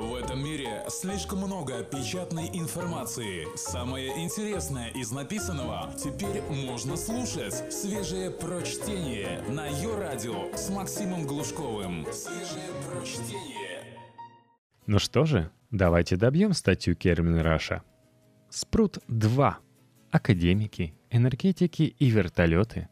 В этом мире слишком много печатной информации. Самое интересное из написанного теперь можно слушать. Свежее прочтение на ее радио с Максимом Глушковым. Свежее прочтение. Ну что же, давайте добьем статью Кермин Раша. Спрут 2. Академики, энергетики и вертолеты.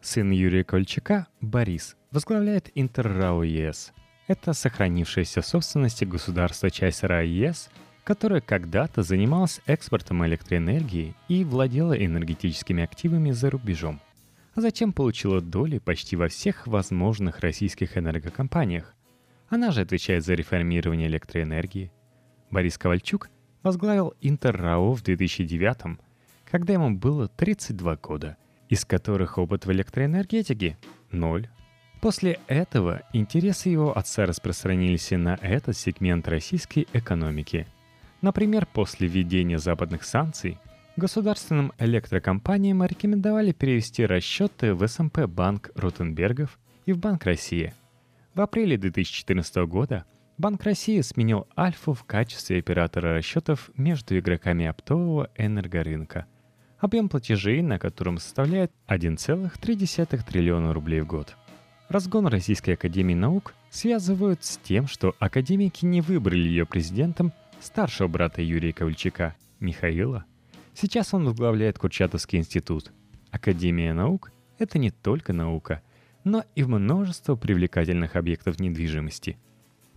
Сын Юрия Кольчака, Борис, возглавляет Интеррау ЕС – это сохранившаяся в собственности государства часть РАЕС, которая когда-то занималась экспортом электроэнергии и владела энергетическими активами за рубежом, а затем получила доли почти во всех возможных российских энергокомпаниях. Она же отвечает за реформирование электроэнергии. Борис Ковальчук возглавил Интеррао в 2009 когда ему было 32 года, из которых опыт в электроэнергетике – ноль. После этого интересы его отца распространились и на этот сегмент российской экономики. Например, после введения западных санкций государственным электрокомпаниям рекомендовали перевести расчеты в СМП эм Банк Ротенбергов и в Банк России. В апреле 2014 года Банк России сменил Альфу в качестве оператора расчетов между игроками оптового энергорынка. Объем платежей на котором составляет 1,3 триллиона рублей в год – Разгон Российской Академии Наук связывают с тем, что академики не выбрали ее президентом старшего брата Юрия Ковальчука, Михаила. Сейчас он возглавляет Курчатовский институт. Академия наук — это не только наука, но и множество привлекательных объектов недвижимости.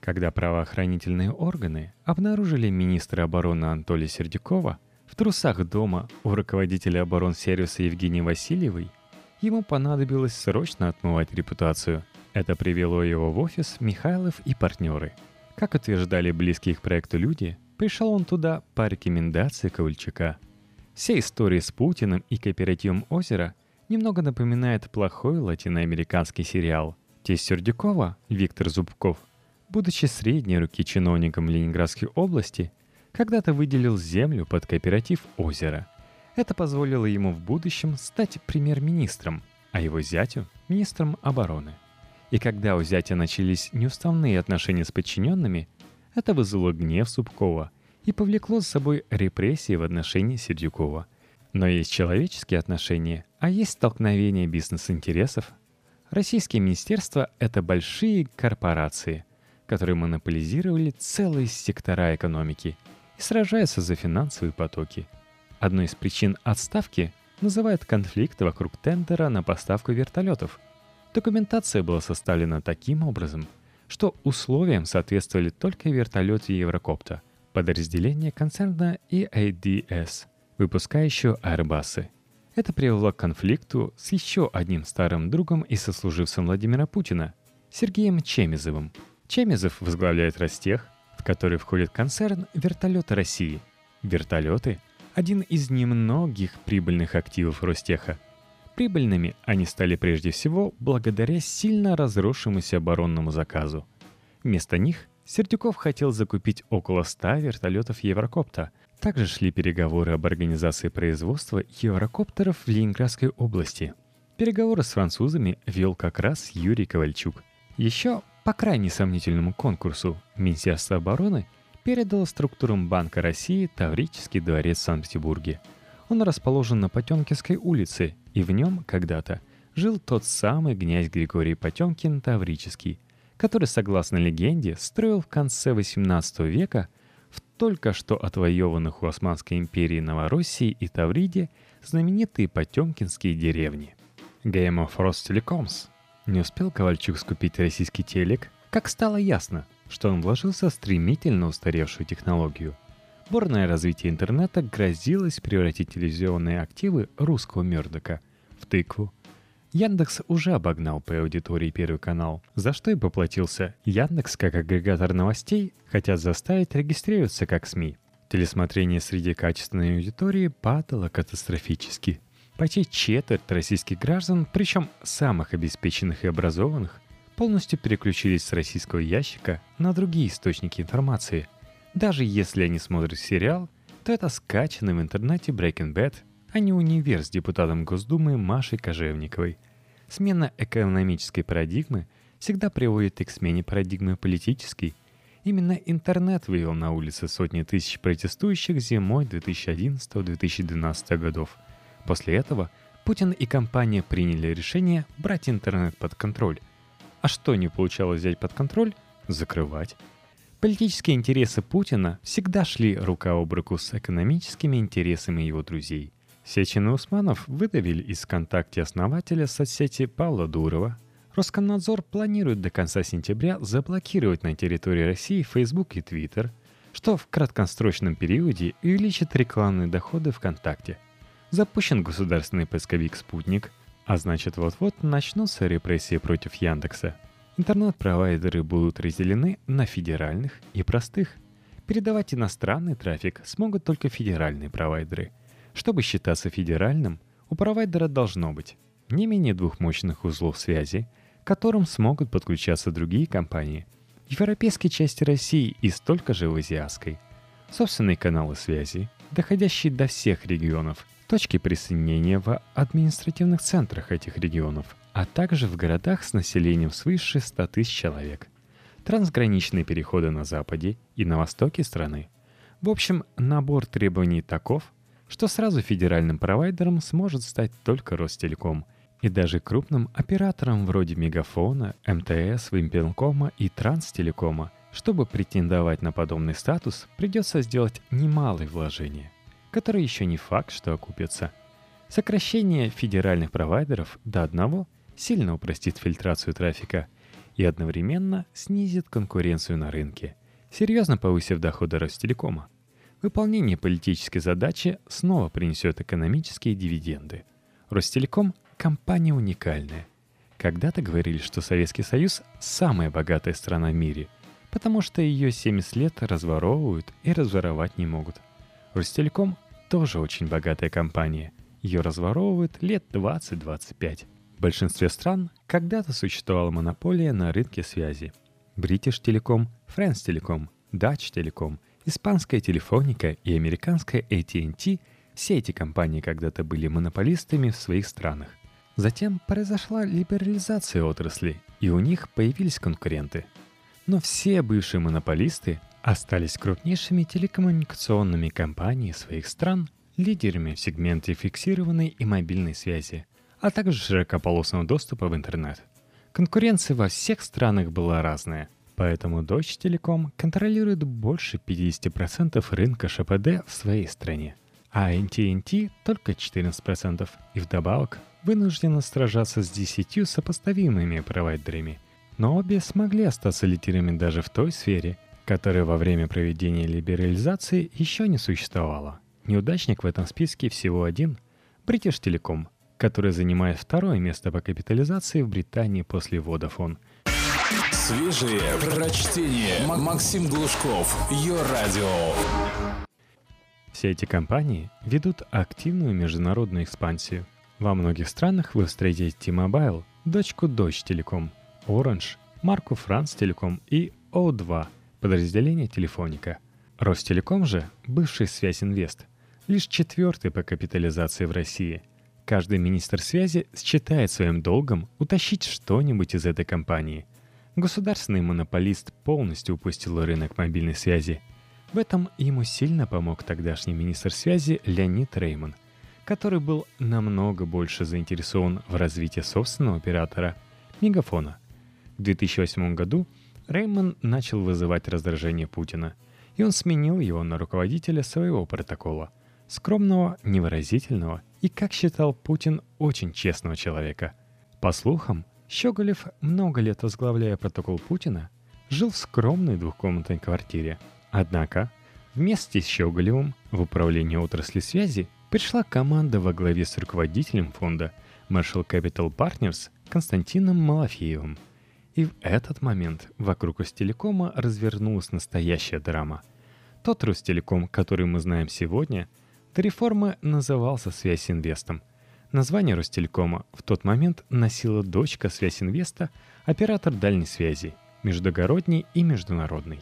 Когда правоохранительные органы обнаружили министра обороны Анатолия Сердюкова в трусах дома у руководителя оборонсервиса Евгении Васильевой — Ему понадобилось срочно отмывать репутацию. Это привело его в офис Михайлов и партнеры. Как утверждали близкие к проекту люди, пришел он туда по рекомендации Ковальчука. Вся история с Путиным и кооперативом озера немного напоминает плохой латиноамериканский сериал. Тесть Сердюкова, Виктор Зубков, будучи средней руки чиновником Ленинградской области, когда-то выделил землю под кооператив озера – это позволило ему в будущем стать премьер-министром, а его зятю — министром обороны. И когда у зятя начались неуставные отношения с подчиненными, это вызвало гнев Субкова и повлекло за собой репрессии в отношении Сердюкова. Но есть человеческие отношения, а есть столкновение бизнес-интересов. Российские министерства — это большие корпорации, которые монополизировали целые сектора экономики и сражаются за финансовые потоки — Одной из причин отставки называют конфликт вокруг тендера на поставку вертолетов. Документация была составлена таким образом, что условиям соответствовали только вертолеты Еврокопта, подразделение концерна EADS, выпускающего Airbus. Это привело к конфликту с еще одним старым другом и сослуживцем Владимира Путина, Сергеем Чемизовым. Чемизов возглавляет Ростех, в который входит концерн «Вертолеты России». Вертолеты — один из немногих прибыльных активов Ростеха. Прибыльными они стали прежде всего благодаря сильно разросшемуся оборонному заказу. Вместо них Сердюков хотел закупить около 100 вертолетов Еврокопта. Также шли переговоры об организации производства еврокоптеров в Ленинградской области. Переговоры с французами вел как раз Юрий Ковальчук. Еще по крайне сомнительному конкурсу Министерство обороны передала структурам Банка России Таврический дворец в Санкт-Петербурге. Он расположен на Потемкинской улице, и в нем когда-то жил тот самый князь Григорий Потемкин Таврический, который, согласно легенде, строил в конце XVIII века в только что отвоеванных у Османской империи Новороссии и Тавриде знаменитые потемкинские деревни. Game of Frost Telecoms. Не успел Ковальчук скупить российский телек, как стало ясно, что он вложился в стремительно устаревшую технологию. Бурное развитие интернета грозилось превратить телевизионные активы русского Мёрдока в тыкву. Яндекс уже обогнал по аудитории Первый канал, за что и поплатился. Яндекс, как агрегатор новостей, хотят заставить регистрироваться как СМИ. Телесмотрение среди качественной аудитории падало катастрофически. Почти четверть российских граждан, причем самых обеспеченных и образованных, полностью переключились с российского ящика на другие источники информации. Даже если они смотрят сериал, то это скачанный в интернете Breaking Bad, а не универ с депутатом Госдумы Машей Кожевниковой. Смена экономической парадигмы всегда приводит и к смене парадигмы политической. Именно интернет вывел на улицы сотни тысяч протестующих зимой 2011-2012 годов. После этого Путин и компания приняли решение брать интернет под контроль. А что не получалось взять под контроль? Закрывать. Политические интересы Путина всегда шли рука об руку с экономическими интересами его друзей. Сечин и Усманов выдавили из ВКонтакте основателя соцсети Павла Дурова. Роскомнадзор планирует до конца сентября заблокировать на территории России Facebook и Twitter, что в краткосрочном периоде увеличит рекламные доходы ВКонтакте. Запущен государственный поисковик «Спутник», а значит вот-вот начнутся репрессии против Яндекса. Интернет-провайдеры будут разделены на федеральных и простых. Передавать иностранный трафик смогут только федеральные провайдеры. Чтобы считаться федеральным, у провайдера должно быть не менее двух мощных узлов связи, к которым смогут подключаться другие компании, в европейской части России и столько же в азиатской, собственные каналы связи, доходящие до всех регионов, точки присоединения в административных центрах этих регионов, а также в городах с населением свыше 100 тысяч человек, трансграничные переходы на западе и на востоке страны. В общем, набор требований таков, что сразу федеральным провайдером сможет стать только Ростелеком, и даже крупным операторам вроде Мегафона, МТС, Вимпелкома и Транстелекома, чтобы претендовать на подобный статус, придется сделать немалые вложения который еще не факт, что окупится. Сокращение федеральных провайдеров до одного сильно упростит фильтрацию трафика и одновременно снизит конкуренцию на рынке, серьезно повысив доходы Ростелекома. Выполнение политической задачи снова принесет экономические дивиденды. Ростелеком – компания уникальная. Когда-то говорили, что Советский Союз – самая богатая страна в мире, потому что ее 70 лет разворовывают и разворовать не могут. Ростелеком тоже очень богатая компания. Ее разворовывают лет 20-25. В большинстве стран когда-то существовала монополия на рынке связи. British Telecom, France Telecom, Dutch Telecom, испанская телефоника и американская AT&T – все эти компании когда-то были монополистами в своих странах. Затем произошла либерализация отрасли, и у них появились конкуренты. Но все бывшие монополисты остались крупнейшими телекоммуникационными компаниями своих стран, лидерами в сегменте фиксированной и мобильной связи, а также широкополосного доступа в интернет. Конкуренция во всех странах была разная, поэтому Deutsche Telekom контролирует больше 50% рынка ШПД в своей стране, а AT&T только 14% и вдобавок вынуждена сражаться с 10 сопоставимыми провайдерами. Но обе смогли остаться лидерами даже в той сфере, которая во время проведения либерализации еще не существовала. Неудачник в этом списке всего один – British Telecom, который занимает второе место по капитализации в Британии после Vodafone. Свежие прочтение. Максим Глушков. Ее радио. Все эти компании ведут активную международную экспансию. Во многих странах вы встретите T-Mobile, дочку Deutsche Telekom, Orange, марку France Telecom и O2 – подразделение Телефоника. Ростелеком же, бывший Связь Инвест, лишь четвертый по капитализации в России. Каждый министр связи считает своим долгом утащить что-нибудь из этой компании. Государственный монополист полностью упустил рынок мобильной связи. В этом ему сильно помог тогдашний министр связи Леонид Рейман, который был намного больше заинтересован в развитии собственного оператора – Мегафона. В 2008 году – Реймон начал вызывать раздражение Путина, и он сменил его на руководителя своего протокола. Скромного, невыразительного и, как считал Путин, очень честного человека. По слухам, Щеголев, много лет возглавляя протокол Путина, жил в скромной двухкомнатной квартире. Однако, вместе с Щеголевым в управление отрасли связи пришла команда во главе с руководителем фонда Marshall Capital Partners Константином Малафеевым – и в этот момент вокруг Ростелекома развернулась настоящая драма. Тот Ростелеком, который мы знаем сегодня, до реформы назывался «Связь Инвестом». Название Ростелекома в тот момент носила дочка Связь Инвеста, оператор дальней связи, междугородней и международной.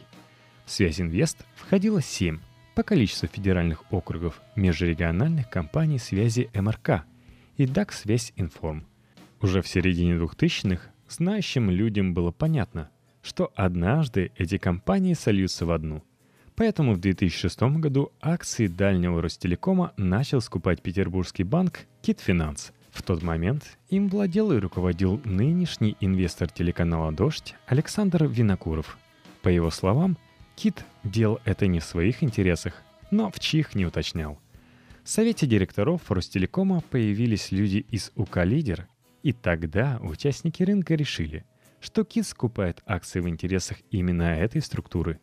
В Связь Инвест входило семь по количеству федеральных округов межрегиональных компаний связи МРК и ДАК «Связь Информ». Уже в середине 2000-х Знающим людям было понятно, что однажды эти компании сольются в одну. Поэтому в 2006 году акции дальнего Ростелекома начал скупать петербургский банк Китфинанс. В тот момент им владел и руководил нынешний инвестор телеканала «Дождь» Александр Винокуров. По его словам, Кит делал это не в своих интересах, но в чьих не уточнял. В совете директоров Ростелекома появились люди из УК «Лидер», и тогда участники рынка решили, что Кит скупает акции в интересах именно этой структуры.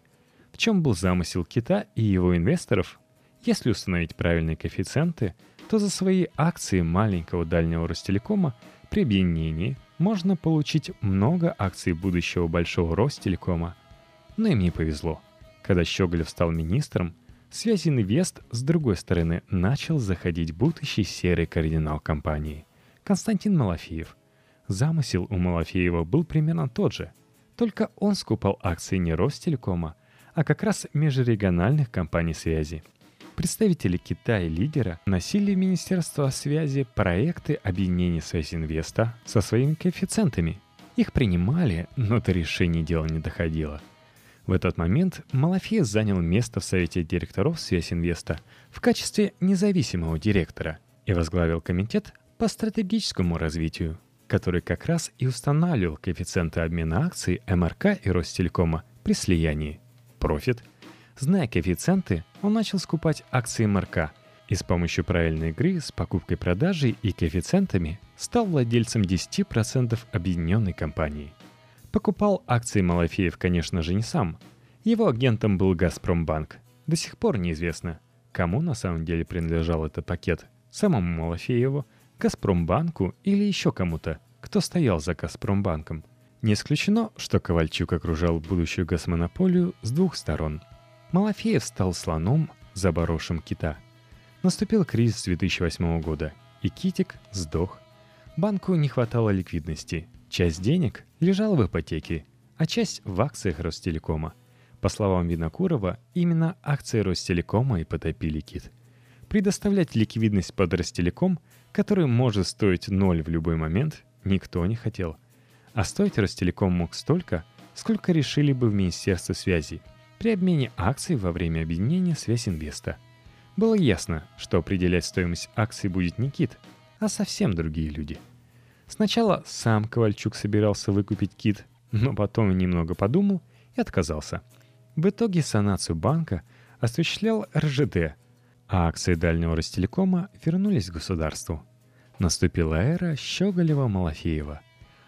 В чем был замысел Кита и его инвесторов? Если установить правильные коэффициенты, то за свои акции маленького дальнего Ростелекома при объединении можно получить много акций будущего большого Ростелекома. Но им не повезло. Когда Щеголев стал министром, связи инвест с другой стороны начал заходить будущий серый кардинал компании – Константин Малафеев. Замысел у Малафеева был примерно тот же, только он скупал акции не Ростелекома, а как раз межрегиональных компаний связи. Представители Китая лидера носили в Министерство связи проекты объединения Связинвеста со своими коэффициентами. Их принимали, но до решения дела не доходило – в этот момент Малафеев занял место в Совете директоров Связинвеста в качестве независимого директора и возглавил комитет по стратегическому развитию, который как раз и устанавливал коэффициенты обмена акций МРК и Ростелекома при слиянии. Профит. Зная коэффициенты, он начал скупать акции МРК и с помощью правильной игры с покупкой-продажей и коэффициентами стал владельцем 10% объединенной компании – Покупал акции Малафеев, конечно же, не сам. Его агентом был «Газпромбанк». До сих пор неизвестно, кому на самом деле принадлежал этот пакет. Самому Малафееву, «Газпромбанку» или еще кому-то, кто стоял за «Газпромбанком». Не исключено, что Ковальчук окружал будущую газмонополию с двух сторон. Малафеев стал слоном, заборовшим кита. Наступил кризис 2008 года, и Китик сдох. Банку не хватало ликвидности – Часть денег лежала в ипотеке, а часть в акциях Ростелекома. По словам Винокурова, именно акции Ростелекома и потопили кит. Предоставлять ликвидность под Ростелеком, который может стоить ноль в любой момент, никто не хотел. А стоить Ростелеком мог столько, сколько решили бы в Министерстве связи при обмене акций во время объединения Связинвеста. Было ясно, что определять стоимость акций будет не Кит, а совсем другие люди – Сначала сам Ковальчук собирался выкупить кит, но потом немного подумал и отказался. В итоге санацию банка осуществлял РЖД, а акции дальнего Ростелекома вернулись государству. Наступила эра Щеголева-Малафеева.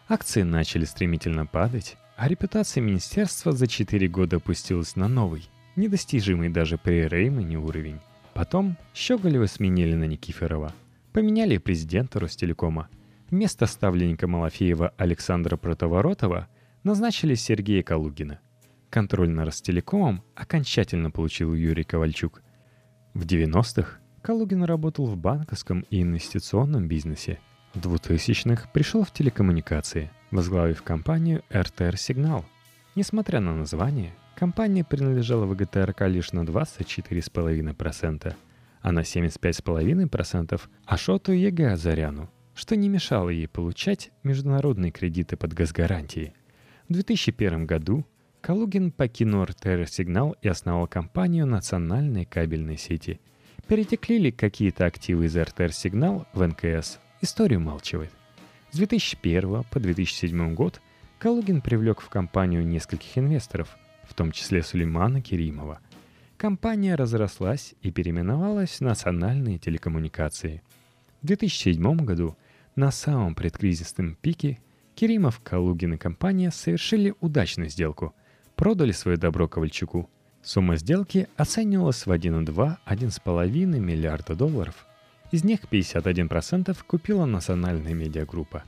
Акции начали стремительно падать, а репутация министерства за 4 года опустилась на новый, недостижимый даже при Реймане уровень. Потом Щеголева сменили на Никифорова. Поменяли президента Ростелекома – Вместо ставленника Малафеева Александра Протоворотова назначили Сергея Калугина. Контроль на Ростелекомом окончательно получил Юрий Ковальчук. В 90-х Калугин работал в банковском и инвестиционном бизнесе. В 2000-х пришел в телекоммуникации, возглавив компанию RTR Signal. Несмотря на название, компания принадлежала ВГТРК лишь на 24,5%, а на 75,5% Ашоту Егиазаряну – что не мешало ей получать международные кредиты под госгарантией. В 2001 году Калугин покинул РТР-сигнал и основал компанию национальной кабельной сети. Перетекли ли какие-то активы из РТР-сигнал в НКС, история умалчивает. С 2001 по 2007 год Калугин привлек в компанию нескольких инвесторов, в том числе Сулеймана Керимова. Компания разрослась и переименовалась в национальные телекоммуникации. В 2007 году на самом предкризисном пике Керимов, Калугин и компания совершили удачную сделку. Продали свое добро Ковальчуку. Сумма сделки оценивалась в 1,2-1,5 миллиарда долларов. Из них 51% купила национальная медиагруппа.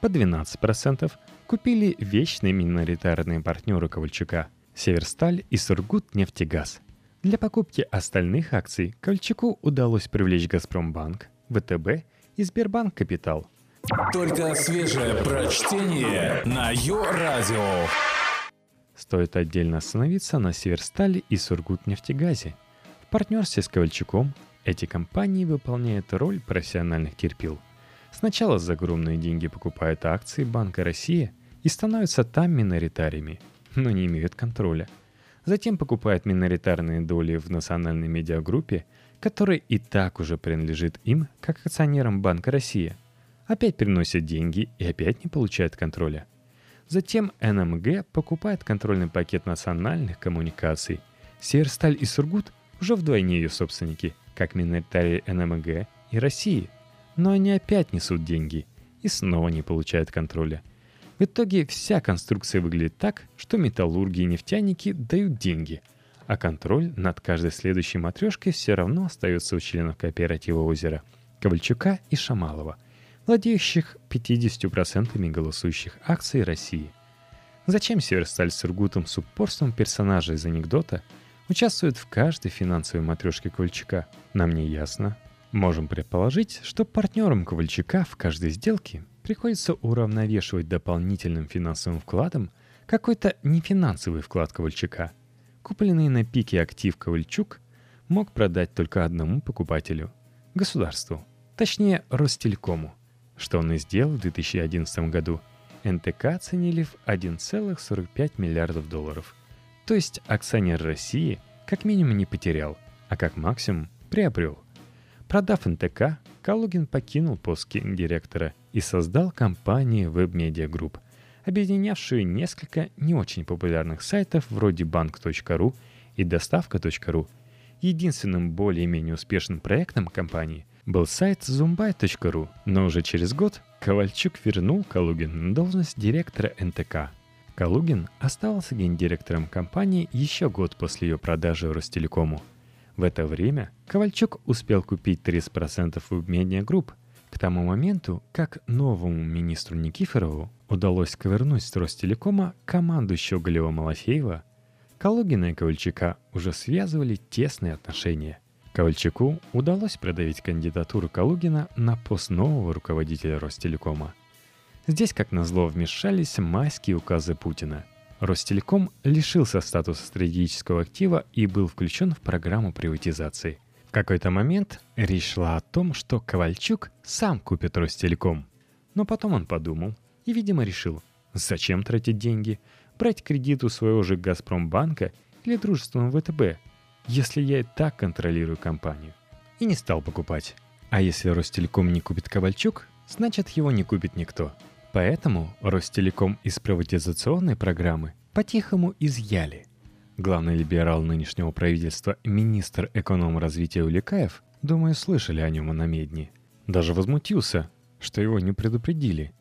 По 12% купили вечные миноритарные партнеры Ковальчука – Северсталь и Сургутнефтегаз. Для покупки остальных акций Ковальчуку удалось привлечь Газпромбанк, ВТБ – и Сбербанк Капитал. Только свежее прочтение на Йо-Радио. Стоит отдельно остановиться на Северстале и Сургутнефтегазе. В партнерстве с Ковальчуком эти компании выполняют роль профессиональных терпил. Сначала за огромные деньги покупают акции Банка России и становятся там миноритариями. но не имеют контроля. Затем покупают миноритарные доли в национальной медиагруппе, которая и так уже принадлежит им, как акционерам Банка России. Опять приносят деньги и опять не получают контроля. Затем НМГ покупает контрольный пакет национальных коммуникаций. Северсталь и Сургут уже вдвойне ее собственники, как миноритарии НМГ и России. Но они опять несут деньги и снова не получают контроля. В итоге вся конструкция выглядит так, что металлурги и нефтяники дают деньги, а контроль над каждой следующей матрешкой все равно остается у членов кооператива озера Ковальчука и Шамалова, владеющих 50% голосующих акций России. Зачем Северсталь с Иргутом с упорством персонажа из анекдота участвует в каждой финансовой матрешке Ковальчука, нам не ясно. Можем предположить, что партнерам Ковальчука в каждой сделке приходится уравновешивать дополнительным финансовым вкладом какой-то нефинансовый вклад Ковальчука. Купленный на пике актив Ковальчук мог продать только одному покупателю – государству, точнее Ростелекому, что он и сделал в 2011 году. НТК оценили в 1,45 миллиардов долларов. То есть акционер России как минимум не потерял, а как максимум приобрел. Продав НТК, Калугин покинул пост директора и создал компанию Web Media Group, объединявшую несколько не очень популярных сайтов вроде bank.ru и доставка.ру. Единственным более-менее успешным проектом компании был сайт zumbai.ru, но уже через год Ковальчук вернул Калугина на должность директора НТК. Калугин оставался гендиректором компании еще год после ее продажи Ростелекому. В это время Ковальчук успел купить 30% в Media Group – к тому моменту, как новому министру Никифорову удалось ковернуть с Ростелекома команду Щеголева-Малафеева, Калугина и Ковальчука уже связывали тесные отношения. Ковальчуку удалось продавить кандидатуру Калугина на пост нового руководителя Ростелекома. Здесь, как назло, вмешались майские указы Путина. Ростелеком лишился статуса стратегического актива и был включен в программу приватизации – в какой-то момент речь шла о том, что Ковальчук сам купит Ростелеком. Но потом он подумал и, видимо, решил, зачем тратить деньги, брать кредит у своего же «Газпромбанка» или дружественного ВТБ, если я и так контролирую компанию. И не стал покупать. А если Ростелеком не купит Ковальчук, значит его не купит никто. Поэтому Ростелеком из приватизационной программы по-тихому изъяли. Главный либерал нынешнего правительства, министр эконом-развития Уликаев, думаю, слышали о нем Медне. Даже возмутился, что его не предупредили.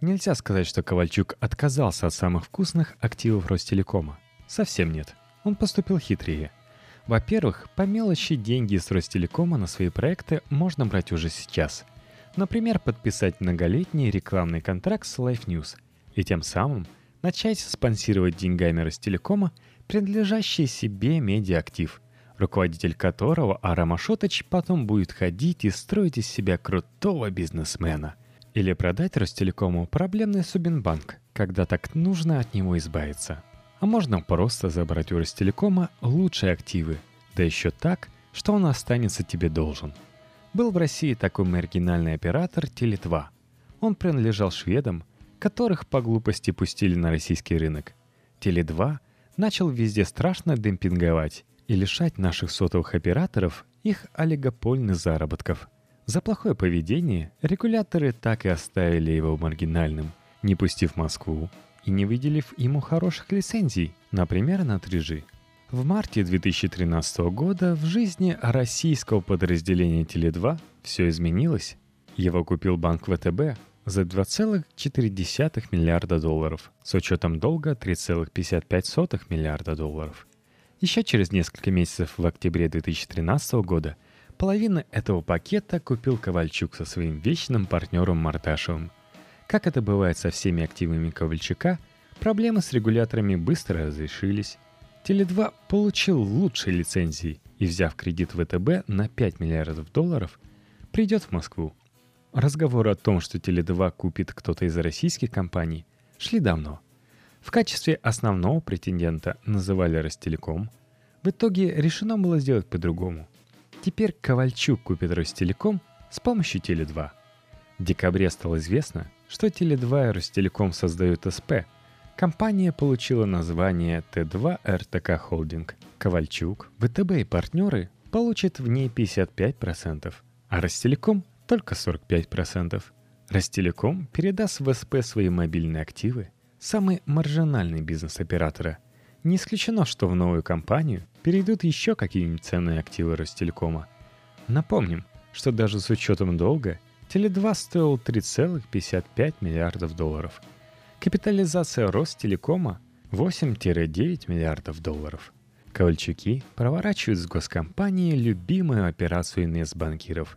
Нельзя сказать, что Ковальчук отказался от самых вкусных активов Ростелекома. Совсем нет. Он поступил хитрее. Во-первых, по мелочи деньги с Ростелекома на свои проекты можно брать уже сейчас. Например, подписать многолетний рекламный контракт с Life News и тем самым начать спонсировать деньгами Ростелекома принадлежащий себе медиаактив, руководитель которого Арама Шоточ потом будет ходить и строить из себя крутого бизнесмена. Или продать Ростелекому проблемный Субинбанк, когда так нужно от него избавиться. А можно просто забрать у Ростелекома лучшие активы, да еще так, что он останется тебе должен. Был в России такой маргинальный оператор Теле2. Он принадлежал шведам, которых по глупости пустили на российский рынок. Теле2 – начал везде страшно демпинговать и лишать наших сотовых операторов их олигопольных заработков. За плохое поведение регуляторы так и оставили его маргинальным, не пустив Москву и не выделив ему хороших лицензий, например, на 3G. В марте 2013 года в жизни российского подразделения Теле2 все изменилось. Его купил банк ВТБ, за 2,4 миллиарда долларов, с учетом долга 3,55 миллиарда долларов. Еще через несколько месяцев в октябре 2013 года половину этого пакета купил Ковальчук со своим вечным партнером Марташевым. Как это бывает со всеми активами Ковальчука, проблемы с регуляторами быстро разрешились. Теле2 получил лучшие лицензии и, взяв кредит ВТБ на 5 миллиардов долларов, придет в Москву Разговоры о том, что Теле2 купит кто-то из российских компаний, шли давно. В качестве основного претендента называли Ростелеком. В итоге решено было сделать по-другому. Теперь Ковальчук купит Ростелеком с помощью Теле2. В декабре стало известно, что Теле2 и Ростелеком создают СП, Компания получила название Т2 РТК Холдинг. Ковальчук, ВТБ и партнеры получат в ней 55%, а Ростелеком только 45%. Ростелеком передаст в СП свои мобильные активы, самый маржинальный бизнес оператора. Не исключено, что в новую компанию перейдут еще какие-нибудь ценные активы Ростелекома. Напомним, что даже с учетом долга Теле2 стоил 3,55 миллиардов долларов – Капитализация Ростелекома 8-9 миллиардов долларов. Ковальчуки проворачивают с госкомпанией любимую операцию инвестбанкиров.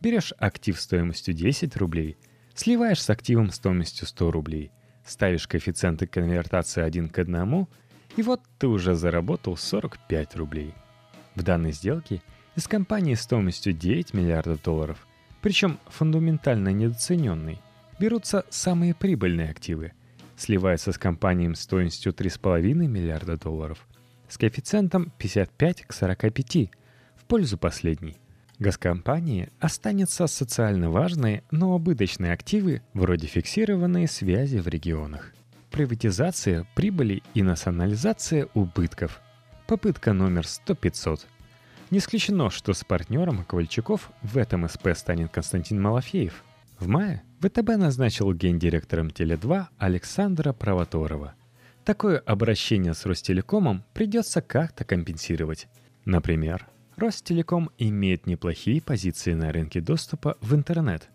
Берешь актив стоимостью 10 рублей, сливаешь с активом стоимостью 100 рублей, ставишь коэффициенты конвертации 1 к 1, и вот ты уже заработал 45 рублей. В данной сделке из компании стоимостью 9 миллиардов долларов, причем фундаментально недооцененной, берутся самые прибыльные активы – сливается с компанией стоимостью 3,5 миллиарда долларов с коэффициентом 55 к 45 в пользу последней. Газкомпании останется социально важные, но убыточные активы вроде фиксированные связи в регионах. Приватизация прибыли и национализация убытков. Попытка номер 100-500. Не исключено, что с партнером Ковальчуков в этом СП станет Константин Малафеев – в мае ВТБ назначил гендиректором Теле2 Александра Правоторова. Такое обращение с Ростелекомом придется как-то компенсировать. Например, Ростелеком имеет неплохие позиции на рынке доступа в интернет.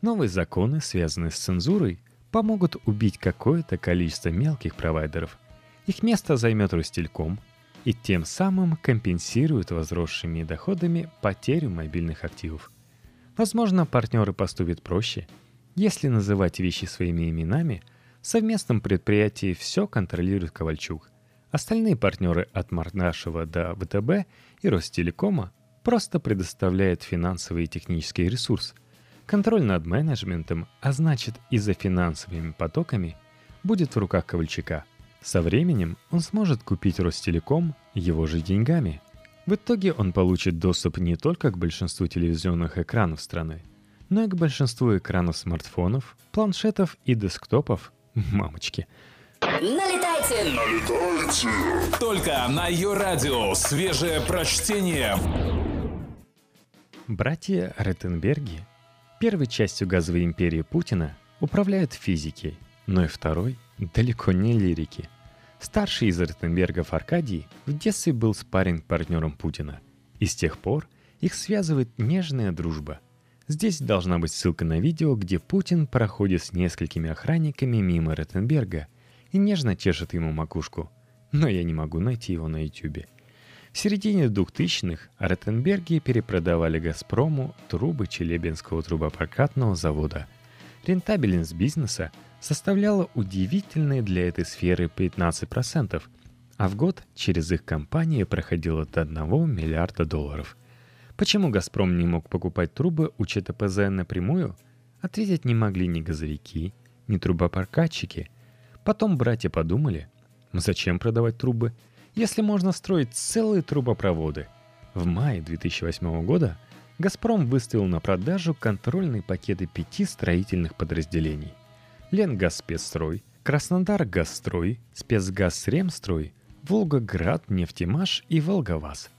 Новые законы, связанные с цензурой, помогут убить какое-то количество мелких провайдеров. Их место займет Ростелеком и тем самым компенсирует возросшими доходами потерю мобильных активов – Возможно, партнеры поступят проще. Если называть вещи своими именами, в совместном предприятии все контролирует Ковальчук. Остальные партнеры от Мардашева до ВТБ и Ростелекома просто предоставляют финансовый и технический ресурс. Контроль над менеджментом, а значит и за финансовыми потоками, будет в руках Ковальчука. Со временем он сможет купить Ростелеком его же деньгами – в итоге он получит доступ не только к большинству телевизионных экранов страны, но и к большинству экранов смартфонов, планшетов и десктопов. Мамочки. Налетайте! Налетайте! Только на ее радио свежее прочтение. Братья Реттенберги первой частью газовой империи Путина управляют физикой, но и второй далеко не лирики – Старший из Ротенбергов Аркадий в детстве был спарринг-партнером Путина. И с тех пор их связывает нежная дружба. Здесь должна быть ссылка на видео, где Путин проходит с несколькими охранниками мимо Ротенберга и нежно чешет ему макушку. Но я не могу найти его на ютюбе. В середине 2000-х Ротенберги перепродавали «Газпрому» трубы Челябинского трубопрокатного завода. Рентабельность бизнеса – составляла удивительные для этой сферы 15%, а в год через их компании проходило до 1 миллиарда долларов. Почему «Газпром» не мог покупать трубы у ЧТПЗ напрямую? Ответить не могли ни газовики, ни трубопрокатчики. Потом братья подумали, зачем продавать трубы, если можно строить целые трубопроводы. В мае 2008 года «Газпром» выставил на продажу контрольные пакеты пяти строительных подразделений. Ленгазспецстрой, Краснодар Газстрой, Спецгаз Ремстрой, Волгоград Нефтемаш и Волговаз.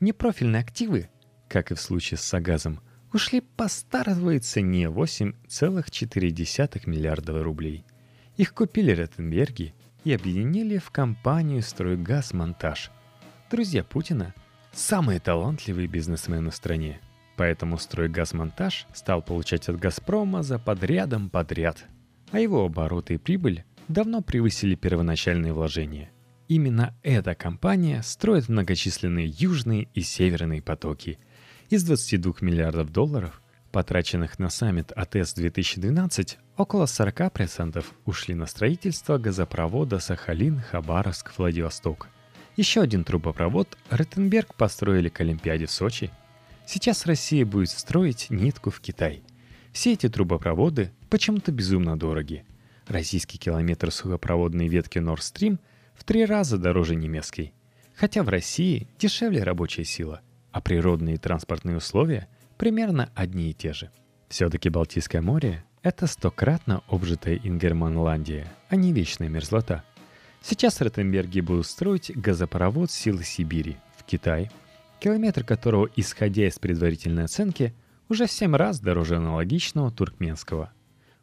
Непрофильные активы, как и в случае с Сагазом, ушли по стартовой цене 8,4 миллиарда рублей. Их купили Ротенберги и объединили в компанию «Стройгазмонтаж». Друзья Путина – самые талантливые бизнесмены в стране. Поэтому «Стройгазмонтаж» стал получать от «Газпрома» за подрядом подряд – а его обороты и прибыль давно превысили первоначальные вложения. Именно эта компания строит многочисленные южные и северные потоки. Из 22 миллиардов долларов, потраченных на саммит АТС-2012, около 40% ушли на строительство газопровода Сахалин-Хабаровск-Владивосток. Еще один трубопровод Ротенберг построили к Олимпиаде в Сочи. Сейчас Россия будет строить нитку в Китай – все эти трубопроводы почему-то безумно дороги. Российский километр сухопроводной ветки Nord Stream в три раза дороже немецкой. Хотя в России дешевле рабочая сила, а природные и транспортные условия примерно одни и те же. Все-таки Балтийское море – это стократно обжитая Ингерманландия, а не вечная мерзлота. Сейчас Ротенберги будут строить газопровод силы Сибири в Китай, километр которого, исходя из предварительной оценки, уже в 7 раз дороже аналогичного туркменского.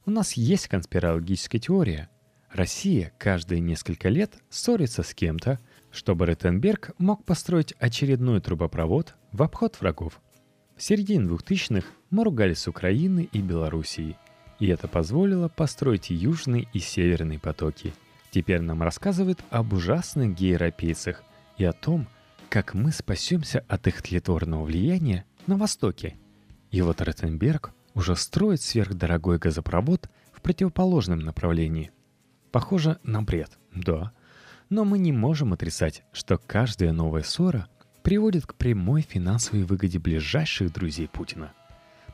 У нас есть конспирологическая теория. Россия каждые несколько лет ссорится с кем-то, чтобы Ротенберг мог построить очередной трубопровод в обход врагов. В середине 2000-х мы ругались с Украиной и Белоруссией, и это позволило построить южные и северные потоки. Теперь нам рассказывают об ужасных гейропейцах и о том, как мы спасемся от их тлетворного влияния на Востоке. И вот Ротенберг уже строит сверхдорогой газопровод в противоположном направлении. Похоже на бред, да. Но мы не можем отрицать, что каждая новая ссора приводит к прямой финансовой выгоде ближайших друзей Путина.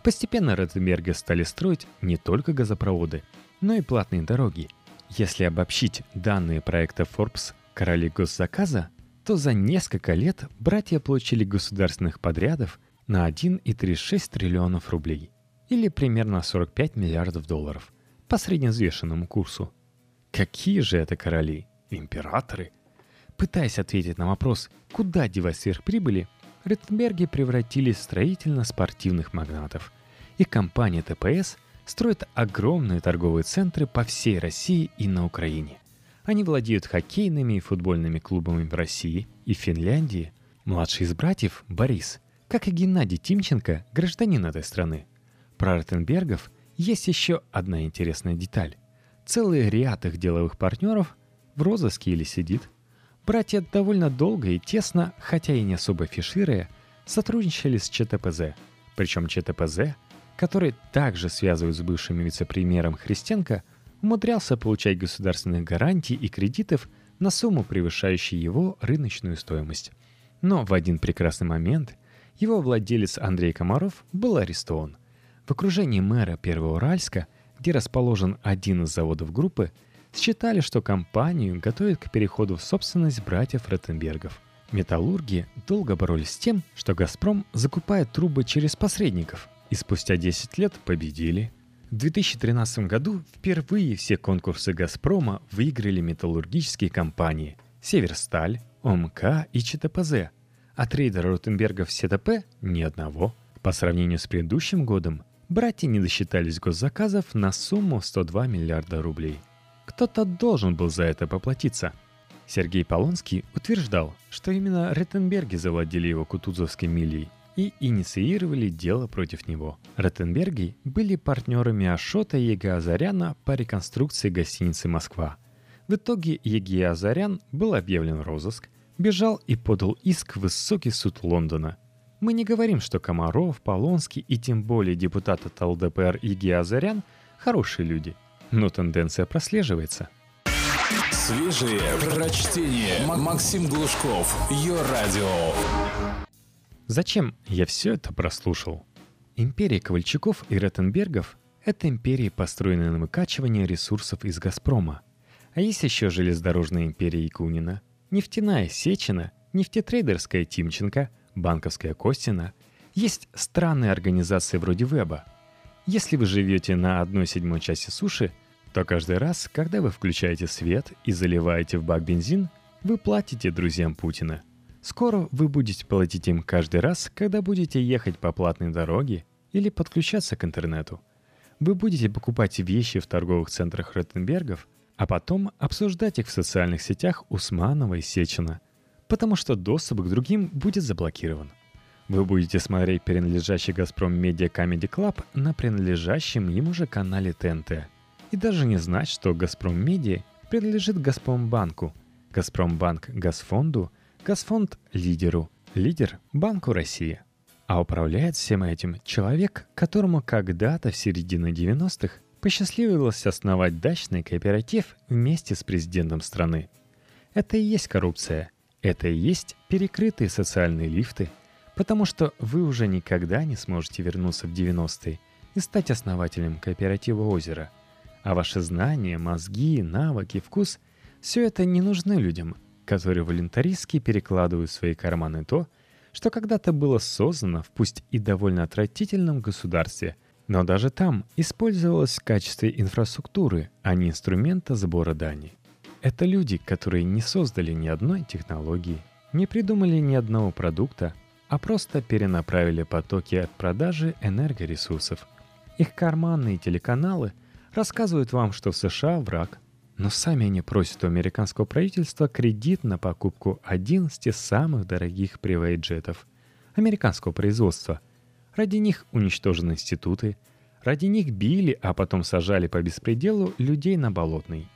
Постепенно Ротенберги стали строить не только газопроводы, но и платные дороги. Если обобщить данные проекта Forbes «Короли госзаказа», то за несколько лет братья получили государственных подрядов на 1,36 триллионов рублей, или примерно 45 миллиардов долларов, по средневзвешенному курсу. Какие же это короли? Императоры? Пытаясь ответить на вопрос, куда девать сверхприбыли, Ротенберги превратились в строительно-спортивных магнатов. И компания ТПС строит огромные торговые центры по всей России и на Украине. Они владеют хоккейными и футбольными клубами в России и Финляндии. Младший из братьев, Борис, как и Геннадий Тимченко, гражданин этой страны. Про Ротенбергов есть еще одна интересная деталь. Целый ряд их деловых партнеров в розыске или сидит. Братья довольно долго и тесно, хотя и не особо фишируя, сотрудничали с ЧТПЗ. Причем ЧТПЗ, который также связывают с бывшим вице-премьером Христенко, умудрялся получать государственных гарантий и кредитов на сумму, превышающую его рыночную стоимость. Но в один прекрасный момент его владелец Андрей Комаров был арестован. В окружении мэра Первоуральска, где расположен один из заводов группы, считали, что компанию готовят к переходу в собственность братьев Ротенбергов. Металлурги долго боролись с тем, что «Газпром» закупает трубы через посредников, и спустя 10 лет победили. В 2013 году впервые все конкурсы «Газпрома» выиграли металлургические компании «Северсталь», ОМК и ЧТПЗ, а трейдера Ротенбергов СТП – ни одного. По сравнению с предыдущим годом, братья не досчитались госзаказов на сумму 102 миллиарда рублей – кто-то должен был за это поплатиться. Сергей Полонский утверждал, что именно Реттенберги завладели его кутузовской милей и инициировали дело против него. Реттенберги были партнерами Ашота и Еге Азаряна по реконструкции гостиницы «Москва». В итоге Еге Азарян был объявлен в розыск, бежал и подал иск в высокий суд Лондона. Мы не говорим, что Комаров, Полонский и тем более депутат от ЛДПР Еге Азарян – хорошие люди – но тенденция прослеживается. Свежие прочтение. Максим Глушков. Ее радио. Зачем я все это прослушал? Империя Ковальчуков и Реттенбергов – это империи, построенные на выкачивание ресурсов из «Газпрома». А есть еще железнодорожная империя Якунина, нефтяная Сечина, нефтетрейдерская Тимченко, банковская Костина. Есть странные организации вроде Веба. Если вы живете на одной седьмой части суши – то каждый раз, когда вы включаете свет и заливаете в бак бензин, вы платите друзьям Путина. Скоро вы будете платить им каждый раз, когда будете ехать по платной дороге или подключаться к интернету. Вы будете покупать вещи в торговых центрах Ротенбергов, а потом обсуждать их в социальных сетях Усманова и Сечина, потому что доступ к другим будет заблокирован. Вы будете смотреть принадлежащий «Газпром Медиа Comedy Club» на принадлежащем ему же канале ТНТ – и даже не знать, что «Газпром Медиа» принадлежит «Газпромбанку», «Газпромбанк» — «Газфонду», «Газфонд» — лидеру, лидер — Банку России. А управляет всем этим человек, которому когда-то в середине 90-х посчастливилось основать дачный кооператив вместе с президентом страны. Это и есть коррупция. Это и есть перекрытые социальные лифты, потому что вы уже никогда не сможете вернуться в 90-е и стать основателем кооператива «Озеро», а ваши знания, мозги, навыки, вкус – все это не нужны людям, которые волонтаристски перекладывают в свои карманы то, что когда-то было создано в пусть и довольно отвратительном государстве, но даже там использовалось в качестве инфраструктуры, а не инструмента сбора дани. Это люди, которые не создали ни одной технологии, не придумали ни одного продукта, а просто перенаправили потоки от продажи энергоресурсов. Их карманные телеканалы рассказывают вам, что в США враг, но сами они просят у американского правительства кредит на покупку 11 самых дорогих привейджетов американского производства. Ради них уничтожены институты, ради них били, а потом сажали по беспределу людей на болотный.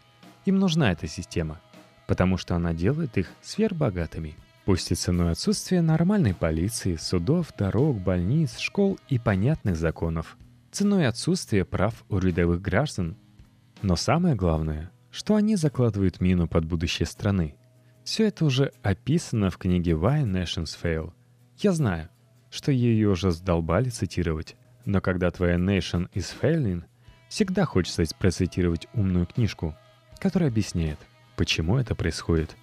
Им нужна эта система, потому что она делает их сверхбогатыми. Пусть и ценой отсутствия нормальной полиции, судов, дорог, больниц, школ и понятных законов. Ценой отсутствия прав у рядовых граждан. Но самое главное, что они закладывают мину под будущее страны. Все это уже описано в книге Why Nations Fail. Я знаю, что ее уже сдолбали цитировать, но когда твоя nation is failing, всегда хочется процитировать умную книжку – который объясняет, почему это происходит.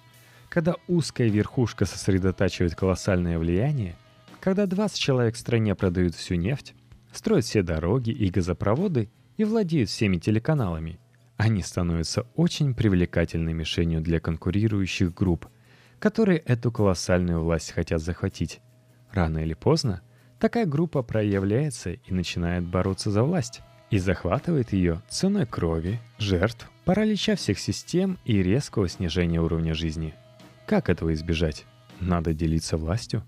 Когда узкая верхушка сосредотачивает колоссальное влияние, когда 20 человек в стране продают всю нефть, строят все дороги и газопроводы и владеют всеми телеканалами, они становятся очень привлекательной мишенью для конкурирующих групп, которые эту колоссальную власть хотят захватить. Рано или поздно такая группа проявляется и начинает бороться за власть и захватывает ее ценой крови, жертв, паралича всех систем и резкого снижения уровня жизни. Как этого избежать? Надо делиться властью,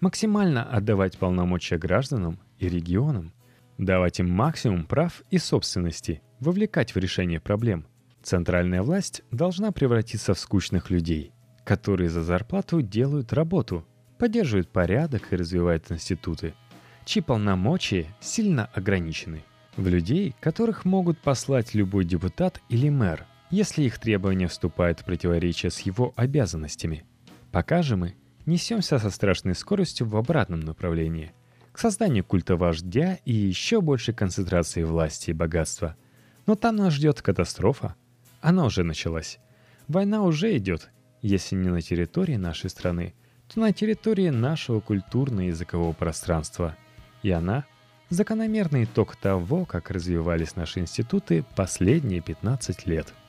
максимально отдавать полномочия гражданам и регионам, давать им максимум прав и собственности, вовлекать в решение проблем. Центральная власть должна превратиться в скучных людей, которые за зарплату делают работу, поддерживают порядок и развивают институты, чьи полномочия сильно ограничены в людей, которых могут послать любой депутат или мэр, если их требования вступают в противоречие с его обязанностями. Пока же мы несемся со страшной скоростью в обратном направлении, к созданию культа вождя и еще большей концентрации власти и богатства. Но там нас ждет катастрофа. Она уже началась. Война уже идет, если не на территории нашей страны, то на территории нашего культурно-языкового пространства. И она – Закономерный итог того, как развивались наши институты последние 15 лет –